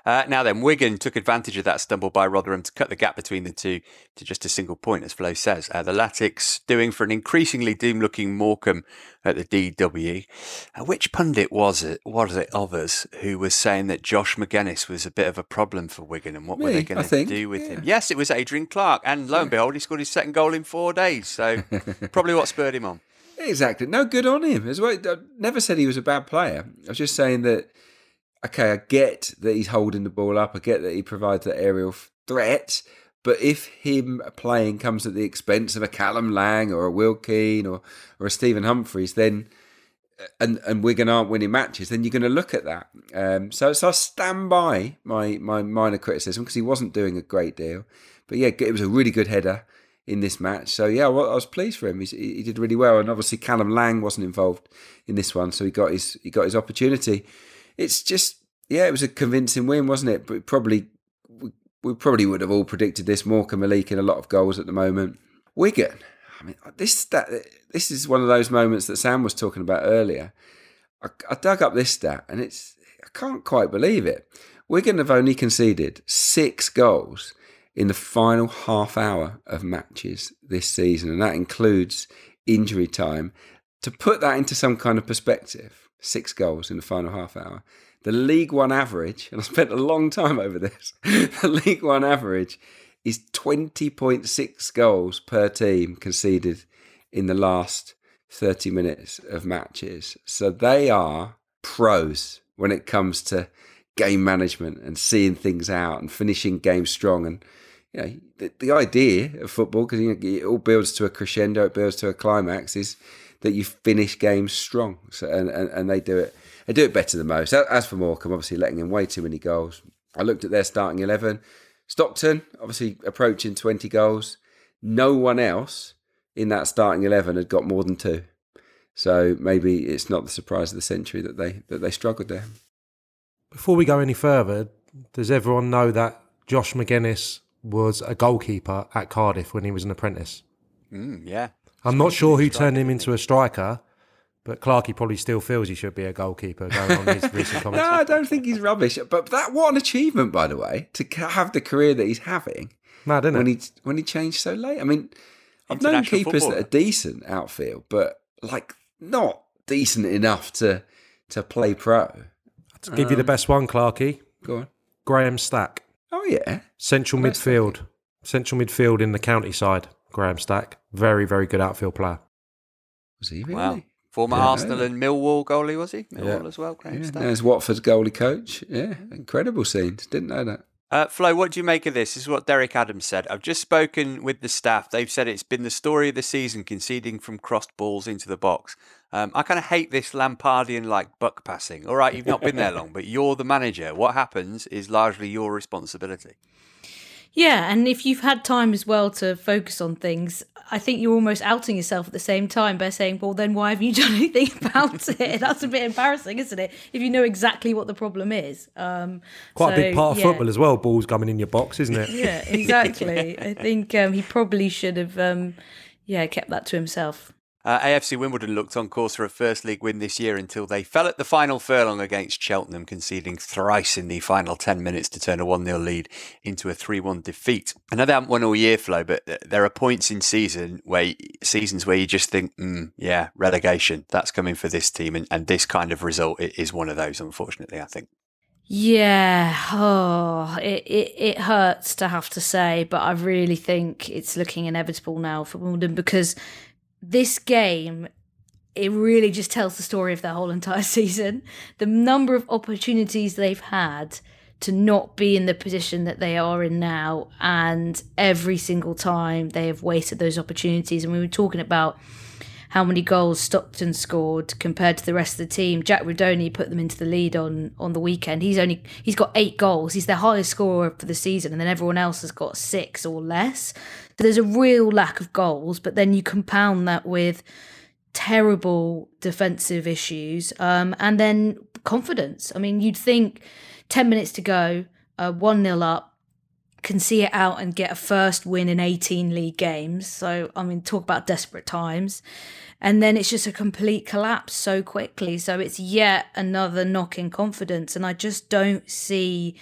Uh, now then, Wigan took advantage of that stumble by Rotherham to cut the gap between the two to just a single point, as Flo says. Uh, the Latics doing for an increasingly doom-looking Morecambe at the DW. Uh, which pundit was it? Was it of us who was saying that Josh Magennis was a bit of a problem for Wigan, and what Me, were they going to do with yeah. him? Yes, it was Adrian Clarke. and lo and behold, he scored his second goal in four days. So probably what spurred him on. Exactly. No, good on him as well. I never said he was a bad player. I was just saying that, okay, I get that he's holding the ball up. I get that he provides that aerial threat. But if him playing comes at the expense of a Callum Lang or a Will Keane or, or a Stephen Humphrys, then and and Wigan aren't winning matches, then you're going to look at that. Um, so so I stand by my my minor criticism because he wasn't doing a great deal. But yeah, it was a really good header in this match. So yeah, well, I was pleased for him. He's, he did really well, and obviously Callum Lang wasn't involved in this one, so he got his he got his opportunity. It's just yeah, it was a convincing win, wasn't it? But probably we, we probably would have all predicted this. Morka Malik in a lot of goals at the moment. Wigan, I mean, this that this is one of those moments that Sam was talking about earlier. I, I dug up this stat, and it's I can't quite believe it. Wigan have only conceded six goals in the final half hour of matches this season, and that includes injury time. To put that into some kind of perspective, six goals in the final half hour. The League One average, and I spent a long time over this, the League One average is 20.6 goals per team conceded in the last 30 minutes of matches. So they are pros when it comes to game management and seeing things out and finishing games strong. And you know, the, the idea of football, because you know, it all builds to a crescendo, it builds to a climax, is that you finish games strong. So, and, and, and they do it. They do it better than most. As for Morecambe, obviously letting in way too many goals. I looked at their starting eleven. Stockton, obviously approaching twenty goals. No one else in that starting eleven had got more than two. So maybe it's not the surprise of the century that they that they struggled there. Before we go any further, does everyone know that Josh Magennis was a goalkeeper at Cardiff when he was an apprentice. Mm, yeah. I'm not sure who turned him into a striker, but Clarkey probably still feels he should be a goalkeeper going on his recent comments. no, I don't think he's rubbish. But that what an achievement, by the way, to have the career that he's having. Mad, isn't when it? He, when he changed so late. I mean, I've known keepers football. that are decent outfield, but like not decent enough to to play pro. To give um, you the um, best one, Clarkey. Go on. Graham Stack. Oh yeah, central oh, midfield, central midfield in the county side. Graham Stack, very very good outfield player. Was he really? Wow. Former yeah, Arsenal and Millwall goalie, was he? Millwall yeah. as well, Graham yeah. Stack. There's Watford's goalie coach. Yeah, incredible scenes. Didn't know that. Uh, Flo, what do you make of this? This is what Derek Adams said. I've just spoken with the staff. They've said it's been the story of the season, conceding from crossed balls into the box. Um, I kind of hate this Lampardian like buck passing. All right, you've not been there long, but you're the manager. What happens is largely your responsibility. Yeah, and if you've had time as well to focus on things, I think you're almost outing yourself at the same time by saying, well, then why haven't you done anything about it? That's a bit embarrassing, isn't it? If you know exactly what the problem is. Um, Quite so, a big part of yeah. football as well, balls coming in your box, isn't it? Yeah, exactly. I think um, he probably should have, um, yeah, kept that to himself. Uh, AFC Wimbledon looked on course for a first league win this year until they fell at the final furlong against Cheltenham, conceding thrice in the final 10 minutes to turn a 1 0 lead into a 3 1 defeat. I know they haven't won all year, Flo, but there are points in season where seasons where you just think, mm, yeah, relegation, that's coming for this team. And, and this kind of result is one of those, unfortunately, I think. Yeah, oh, it, it, it hurts to have to say, but I really think it's looking inevitable now for Wimbledon because this game, it really just tells the story of their whole entire season. The number of opportunities they've had to not be in the position that they are in now, and every single time they have wasted those opportunities. And we were talking about how many goals Stockton scored compared to the rest of the team. Jack Rudoni put them into the lead on on the weekend. He's only he's got eight goals. He's their highest scorer for the season, and then everyone else has got six or less. So there's a real lack of goals. But then you compound that with terrible defensive issues, um, and then confidence. I mean, you'd think ten minutes to go, uh, one 0 up can see it out and get a first win in 18 league games. So, I mean, talk about desperate times. And then it's just a complete collapse so quickly. So, it's yet another knock in confidence. And I just don't see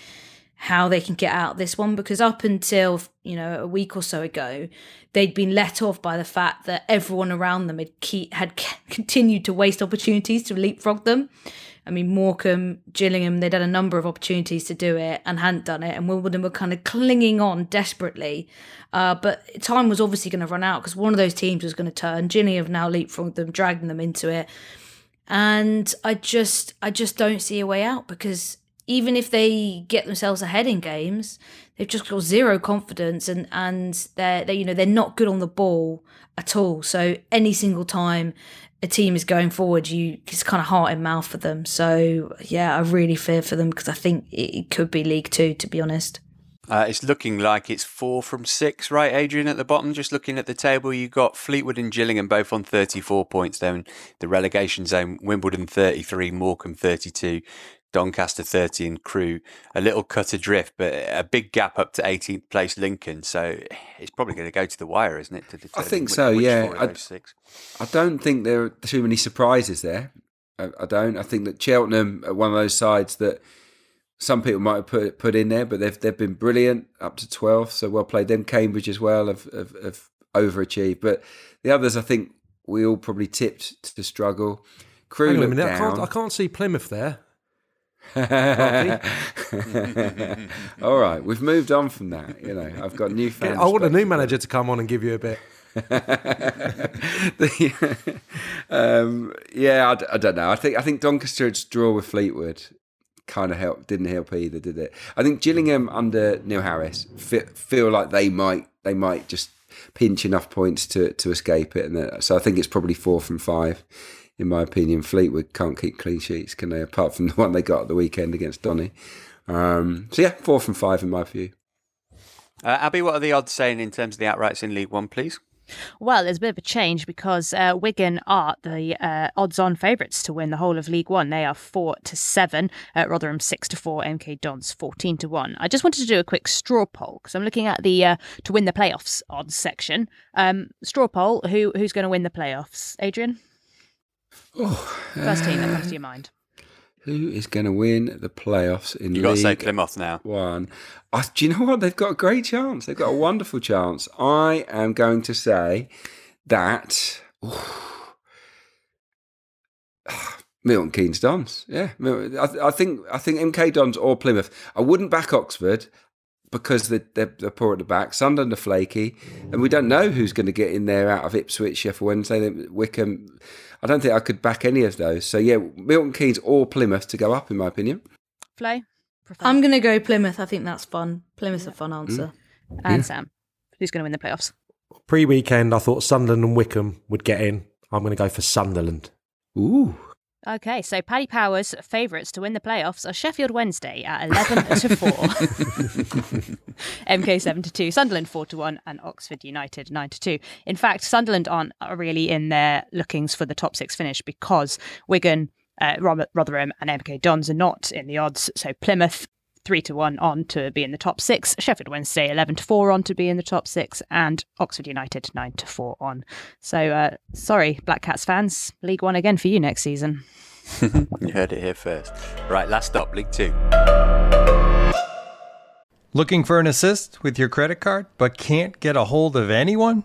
how they can get out this one because up until, you know, a week or so ago, they'd been let off by the fact that everyone around them had, keep, had continued to waste opportunities to leapfrog them. I mean, Morecambe, Gillingham, they'd had a number of opportunities to do it and hadn't done it. And Wimbledon were kind of clinging on desperately. Uh, but time was obviously going to run out because one of those teams was going to turn. Gillingham have now leapfrogged them, dragging them into it. And I just, I just don't see a way out because even if they get themselves ahead in games, they've just got zero confidence and and they're they you know they're not good on the ball at all. So any single time a team is going forward, you it's kind of heart and mouth for them. So yeah, I really fear for them because I think it could be League Two, to be honest. Uh, it's looking like it's four from six, right, Adrian, at the bottom. Just looking at the table, you got Fleetwood and Gillingham both on 34 points down the relegation zone. Wimbledon 33, Morecambe 32, Doncaster 30 and Crewe a little cut adrift, but a big gap up to 18th place Lincoln. So it's probably going to go to the wire, isn't it? I think so. Which yeah, I, I, don't think there are too many surprises there. I, I, don't. I think that Cheltenham are one of those sides that some people might have put put in there, but they've they've been brilliant up to 12th. So well played. Them Cambridge as well have, have, have overachieved, but the others I think we all probably tipped to struggle. Crewe Hang on a minute, I can't, I can't see Plymouth there. All right, we've moved on from that. You know, I've got new fans. I want a new manager to come on and give you a bit. the, um, yeah, I, I, don't know. I think I think Doncaster's draw with Fleetwood kind of helped. didn't help either, did it? I think Gillingham under Neil Harris feel, feel like they might they might just pinch enough points to to escape it, and uh, so I think it's probably four from five in my opinion, Fleetwood can't keep clean sheets, can they? Apart from the one they got at the weekend against Donny. Um, so yeah, four from five in my view. Uh, Abby, what are the odds saying in terms of the outrights in League One, please? Well, there's a bit of a change because uh, Wigan are the uh, odds-on favourites to win the whole of League One. They are four to seven. Uh, Rotherham six to four. MK Dons fourteen to one. I just wanted to do a quick straw poll because I'm looking at the uh, to win the playoffs odds section. Um, straw poll: Who who's going to win the playoffs? Adrian. Oh, First team that comes to your mind. Who is going to win the playoffs in you got to say Plymouth now. One. I, do you know what? They've got a great chance. They've got a wonderful chance. I am going to say that. Oh, Milton Keynes Dons, yeah. I, I, think I think MK Dons or Plymouth. I wouldn't back Oxford because they're, they're, they're, poor at the back. Sunderland are flaky, and we don't know who's going to get in there out of Ipswich, Sheffield Wednesday, Wycombe. I don't think I could back any of those. So yeah, Milton Keynes or Plymouth to go up, in my opinion. Flo, I'm going to go Plymouth. I think that's fun. Plymouth's a fun answer. Mm. And yeah. Sam, who's going to win the playoffs? Pre-weekend, I thought Sunderland and Wycombe would get in. I'm going to go for Sunderland. Ooh. Okay, so Paddy Power's favourites to win the playoffs are Sheffield Wednesday at 11 to 4, MK 7 to 2, Sunderland 4 to 1, and Oxford United 9 to 2. In fact, Sunderland aren't really in their lookings for the top six finish because Wigan, uh, Rotherham, and MK Dons are not in the odds. So Plymouth three to one on to be in the top six. Sheffield Wednesday eleven to four on to be in the top six, and Oxford United nine to four on. So uh, sorry, Black Cats fans, League One again for you next season. you heard it here first. Right, last stop, League Two. Looking for an assist with your credit card, but can't get a hold of anyone?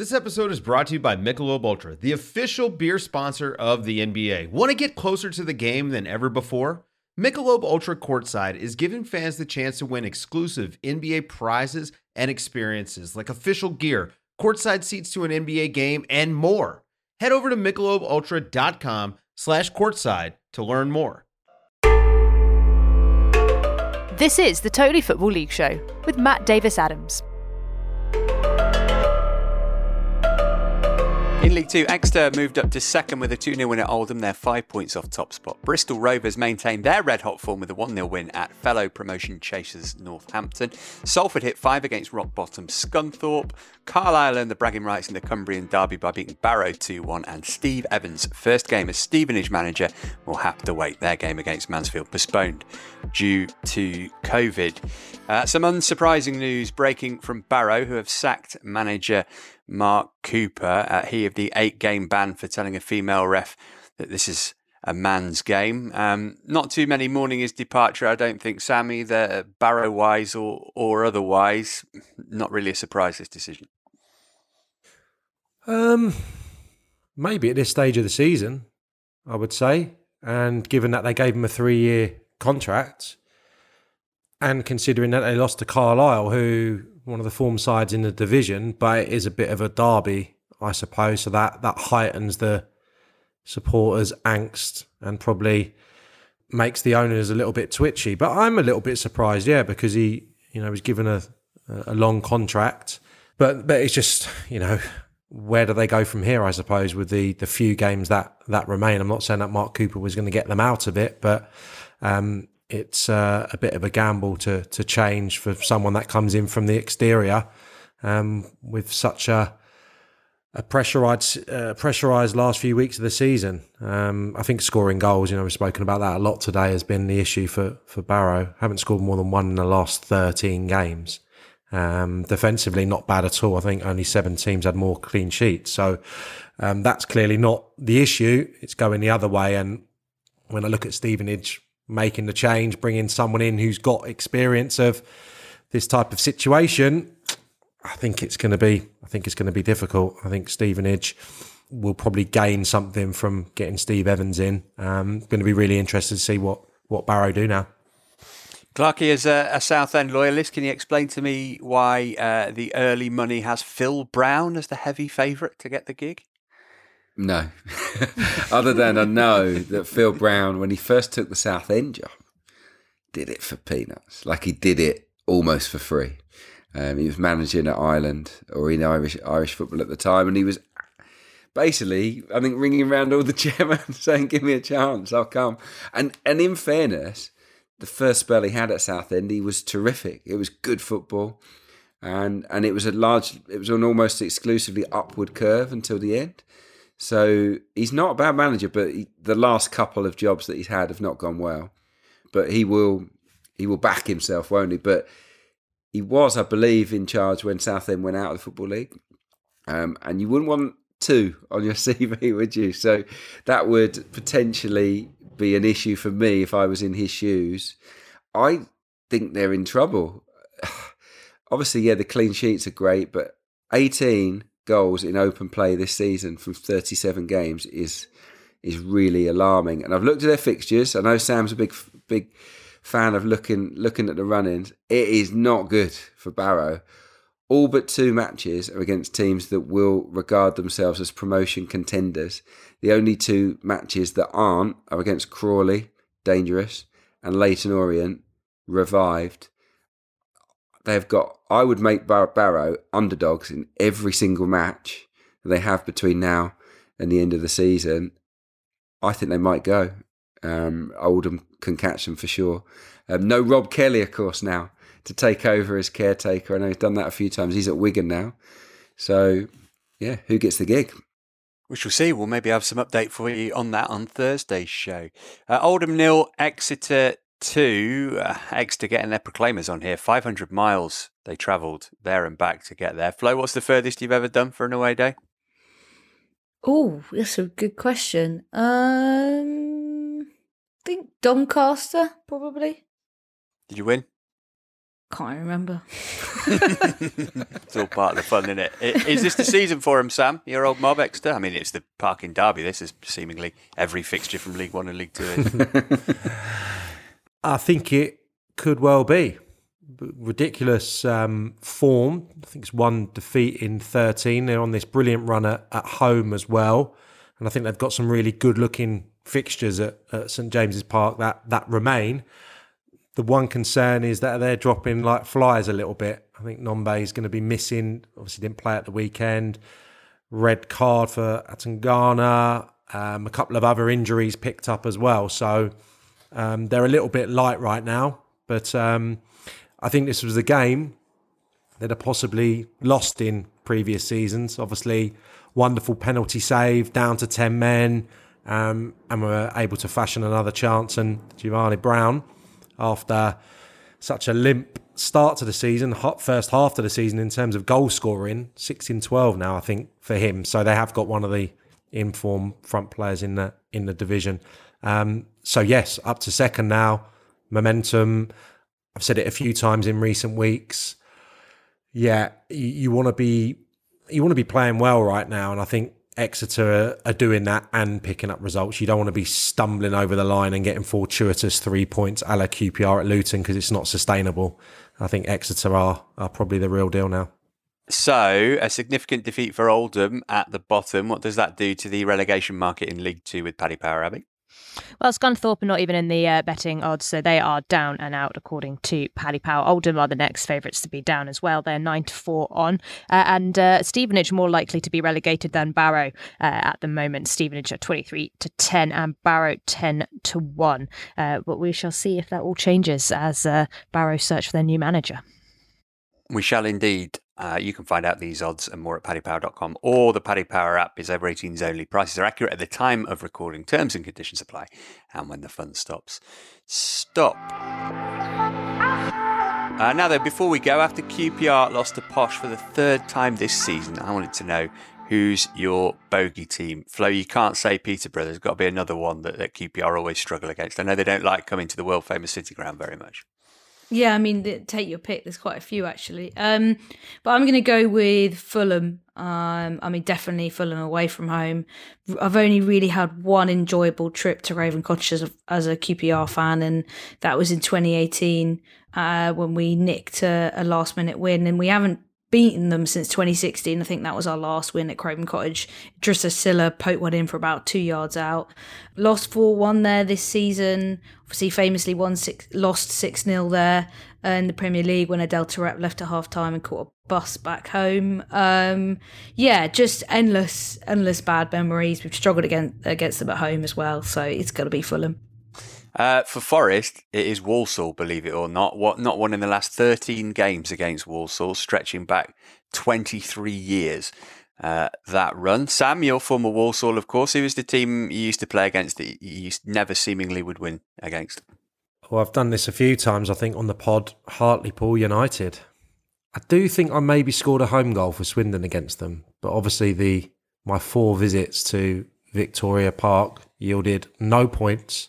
This episode is brought to you by Michelob Ultra, the official beer sponsor of the NBA. Want to get closer to the game than ever before? Michelob Ultra Courtside is giving fans the chance to win exclusive NBA prizes and experiences like official gear courtside seats to an NBA game, and more. Head over to MichelobUltra.com slash courtside to learn more. This is the Totally Football League Show with Matt Davis Adams. In League Two, Exeter moved up to second with a 2 0 win at Oldham. They're five points off top spot. Bristol Rovers maintained their red hot form with a 1 0 win at fellow promotion chasers Northampton. Salford hit five against rock bottom Scunthorpe. Carlisle earned the bragging rights in the Cumbrian derby by beating Barrow 2 1. And Steve Evans' first game as Stevenage manager will have to wait. Their game against Mansfield postponed due to COVID. Uh, some unsurprising news breaking from Barrow, who have sacked manager Mark Cooper. Uh, he of the eight game ban for telling a female ref that this is a man's game. Um, not too many mourning his departure, I don't think, Sammy, the Barrow wise or, or otherwise. Not really a surprise, this decision. Um, maybe at this stage of the season, I would say. And given that they gave him a three year contract, and considering that they lost to Carlisle, who one of the form sides in the division, but it is a bit of a derby, I suppose. So that that heightens the supporters' angst and probably makes the owners a little bit twitchy. But I'm a little bit surprised, yeah, because he, you know, was given a a long contract. But but it's just, you know, where do they go from here? I suppose with the the few games that that remain. I'm not saying that Mark Cooper was going to get them out of it, but um, it's uh, a bit of a gamble to to change for someone that comes in from the exterior um, with such a a pressurized uh, pressurized last few weeks of the season. Um, I think scoring goals, you know, we've spoken about that a lot today, has been the issue for for Barrow. Haven't scored more than one in the last thirteen games. Um, defensively, not bad at all. I think only seven teams had more clean sheets, so um, that's clearly not the issue. It's going the other way. And when I look at Stevenage making the change, bringing someone in who's got experience of this type of situation, I think it's going to be. I think it's going to be difficult. I think Stevenage will probably gain something from getting Steve Evans in. Um, going to be really interested to see what what Barrow do now. Clarky, is a, a Southend loyalist, can you explain to me why uh, the early money has Phil Brown as the heavy favourite to get the gig? No. Other than I know that Phil Brown, when he first took the Southend job, did it for peanuts. Like he did it almost for free. Um, he was managing at Ireland or in Irish Irish football at the time, and he was basically, I think, ringing around all the chairmen saying, "Give me a chance, I'll come." And and in fairness, the first spell he had at Southend, he was terrific. It was good football, and and it was a large, it was an almost exclusively upward curve until the end. So he's not a bad manager, but he, the last couple of jobs that he's had have not gone well. But he will he will back himself, won't he? But he was, I believe, in charge when Southend went out of the Football League. Um, and you wouldn't want two on your CV, would you? So that would potentially be an issue for me if I was in his shoes. I think they're in trouble. Obviously, yeah, the clean sheets are great, but 18 goals in open play this season from 37 games is is really alarming. And I've looked at their fixtures. I know Sam's a big big fan of looking looking at the run-ins. It is not good for Barrow. All but two matches are against teams that will regard themselves as promotion contenders. The only two matches that aren't are against Crawley, dangerous, and Leyton Orient, revived they've got, I would make Bar- Barrow underdogs in every single match they have between now and the end of the season. I think they might go. Um, Oldham can catch them for sure. Um, no Rob Kelly, of course, now to take over as caretaker. I know he's done that a few times. He's at Wigan now. So, yeah, who gets the gig? We shall see. We'll maybe have some update for you on that on Thursday's show. Uh, Oldham nil, Exeter two. Uh, Exeter getting their proclaimers on here. 500 miles they travelled there and back to get there. Flo, what's the furthest you've ever done for an away day? Oh, that's a good question. Um, I think Doncaster probably. Did you win? Can't remember. it's all part of the fun, isn't it? Is this the season for him, Sam? Your old mob Exeter? I mean, it's the parking derby. This is seemingly every fixture from League One and League Two. I think it could well be ridiculous um, form. I think it's one defeat in 13. They're on this brilliant run at, at home as well. And I think they've got some really good looking fixtures at, at St James's Park that, that remain. The one concern is that they're dropping like flies a little bit. I think Nombe is going to be missing. Obviously, didn't play at the weekend. Red card for Atangana. Um, a couple of other injuries picked up as well. So um, they're a little bit light right now. But um, I think this was a game that are possibly lost in previous seasons. Obviously, wonderful penalty save down to 10 men, um, and were able to fashion another chance. And Jevani Brown, after such a limp start to the season, hot first half of the season in terms of goal scoring, 16 12 now, I think, for him. So they have got one of the informed front players in the in the division. Um, so yes, up to second now, momentum. I've said it a few times in recent weeks. Yeah, you, you want to be you want to be playing well right now, and I think Exeter are, doing that and picking up results. You don't want to be stumbling over the line and getting fortuitous three points a la QPR at Luton because it's not sustainable. I think Exeter are are probably the real deal now. So, a significant defeat for Oldham at the bottom. What does that do to the relegation market in League Two with Paddy Power Abbey? Well, Scunthorpe are not even in the uh, betting odds, so they are down and out according to Paddy Power. Oldham are the next favourites to be down as well. They're nine to four on, uh, and uh, Stevenage more likely to be relegated than Barrow uh, at the moment. Stevenage twenty three to ten, and Barrow ten to one. Uh, but we shall see if that all changes as uh, Barrow search for their new manager. We shall indeed. Uh, you can find out these odds and more at paddypower.com or the Paddy Power app is over 18s only. Prices are accurate at the time of recording. Terms and conditions apply. And when the fun stops, stop. Uh, now, though, before we go, after QPR lost to Posh for the third time this season, I wanted to know who's your bogey team. Flo, you can't say Peterborough. There's got to be another one that, that QPR always struggle against. I know they don't like coming to the world famous City Ground very much. Yeah, I mean, take your pick. There's quite a few actually. Um, but I'm going to go with Fulham. Um, I mean, definitely Fulham away from home. I've only really had one enjoyable trip to Craven Cottage as a, as a QPR fan, and that was in 2018 uh, when we nicked a, a last minute win, and we haven't beaten them since 2016. I think that was our last win at Craven Cottage. Drissa Sylla poked one in for about two yards out. Lost 4 1 there this season. Obviously, famously won six, lost 6 0 there in the Premier League when Adel Taarabt left at half time and caught a bus back home. Um, yeah, just endless, endless bad memories. We've struggled against, against them at home as well, so it's got to be Fulham. Uh, for Forest, it is Walsall, believe it or not. What not won in the last 13 games against Walsall, stretching back 23 years. Uh, that run. Sam, your former Walsall, of course. Who was the team you used to play against that you never seemingly would win against? Well, I've done this a few times, I think, on the pod. Hartlepool United. I do think I maybe scored a home goal for Swindon against them, but obviously the my four visits to Victoria Park yielded no points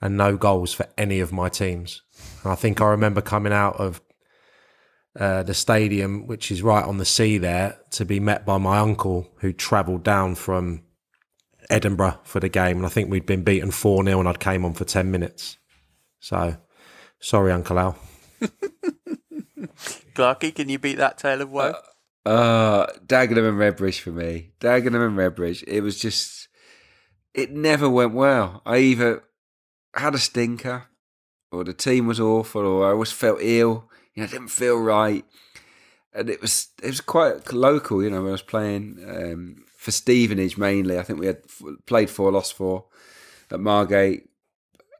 and no goals for any of my teams. And I think I remember coming out of uh, the stadium, which is right on the sea there, to be met by my uncle who travelled down from Edinburgh for the game. And I think we'd been beaten 4 0 and I'd came on for 10 minutes. So sorry, Uncle Al. Clarky, can you beat that tale of woe? Uh, uh, Dagenham and Redbridge for me. Dagenham and Redbridge. It was just, it never went well. I either had a stinker, or the team was awful, or I always felt ill. You know, I didn't feel right, and it was it was quite local. You know, I was playing um, for Stevenage mainly. I think we had played four, lost four at Margate.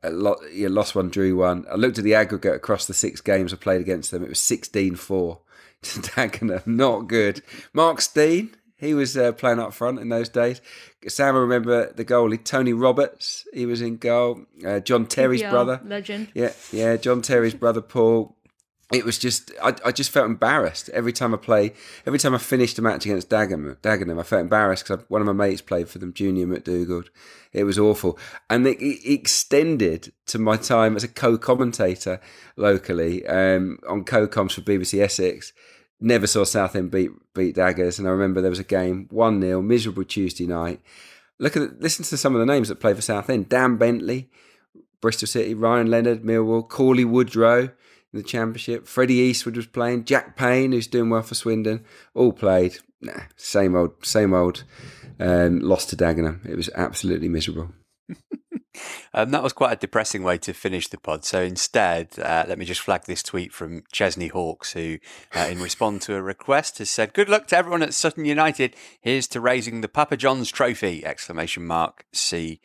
A Lot, yeah, lost one, drew one. I looked at the aggregate across the six games I played against them. It was 16 4 to Dagenham. Not good. Mark Stein, He was uh, playing up front in those days. Sam, I remember the goalie Tony Roberts. He was in goal. Uh, John Terry's brother. legend. Yeah, yeah. John Terry's brother Paul. It was just I, I just felt embarrassed every time I play. Every time I finished a match against Dagenham, Dagenham I felt embarrassed because one of my mates played for them, Junior McDougall. It was awful, and it, it extended to my time as a co-commentator locally um, on co-coms for BBC Essex never saw Southend beat beat Daggers, and I remember there was a game one 0 miserable Tuesday night. Look at listen to some of the names that play for Southend: Dan Bentley, Bristol City, Ryan Leonard, Millwall, Cauley Woodrow in the Championship. Freddie Eastwood was playing. Jack Payne, who's doing well for Swindon, all played. Nah, same old, same old. Um, lost to Dagenham. It was absolutely miserable. Um, that was quite a depressing way to finish the pod. So instead, uh, let me just flag this tweet from Chesney Hawkes, who, uh, in response to a request, has said, "Good luck to everyone at Sutton United. Here's to raising the Papa John's Trophy!" Exclamation mark C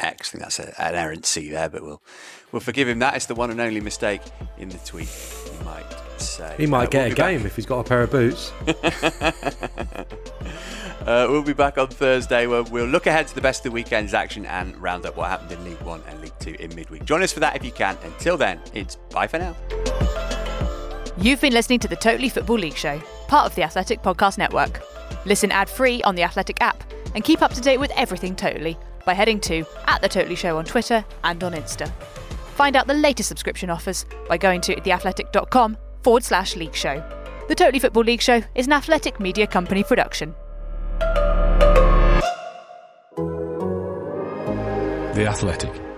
X. I think that's a, an errant C there, but we'll we'll forgive him. That is the one and only mistake in the tweet. You might say He might Uh, get we'll a be back- game if he's got a pair of boots. Uh, we'll be back on Thursday where we'll look ahead to the best of the weekend's action and round up what happened in League One and League Two in midweek. Join us for that if you can. Until then, it's bye for now. You've been listening to the Totally Football League Show, part of the Athletic Podcast Network. Listen ad free on the Athletic app and keep up to date with everything Totally by heading to at the Totally Show on Twitter and on Insta. Find out the latest subscription offers by going to theathletic.com forward slash league show. The Totally Football League Show is an athletic media company production. The Athletic.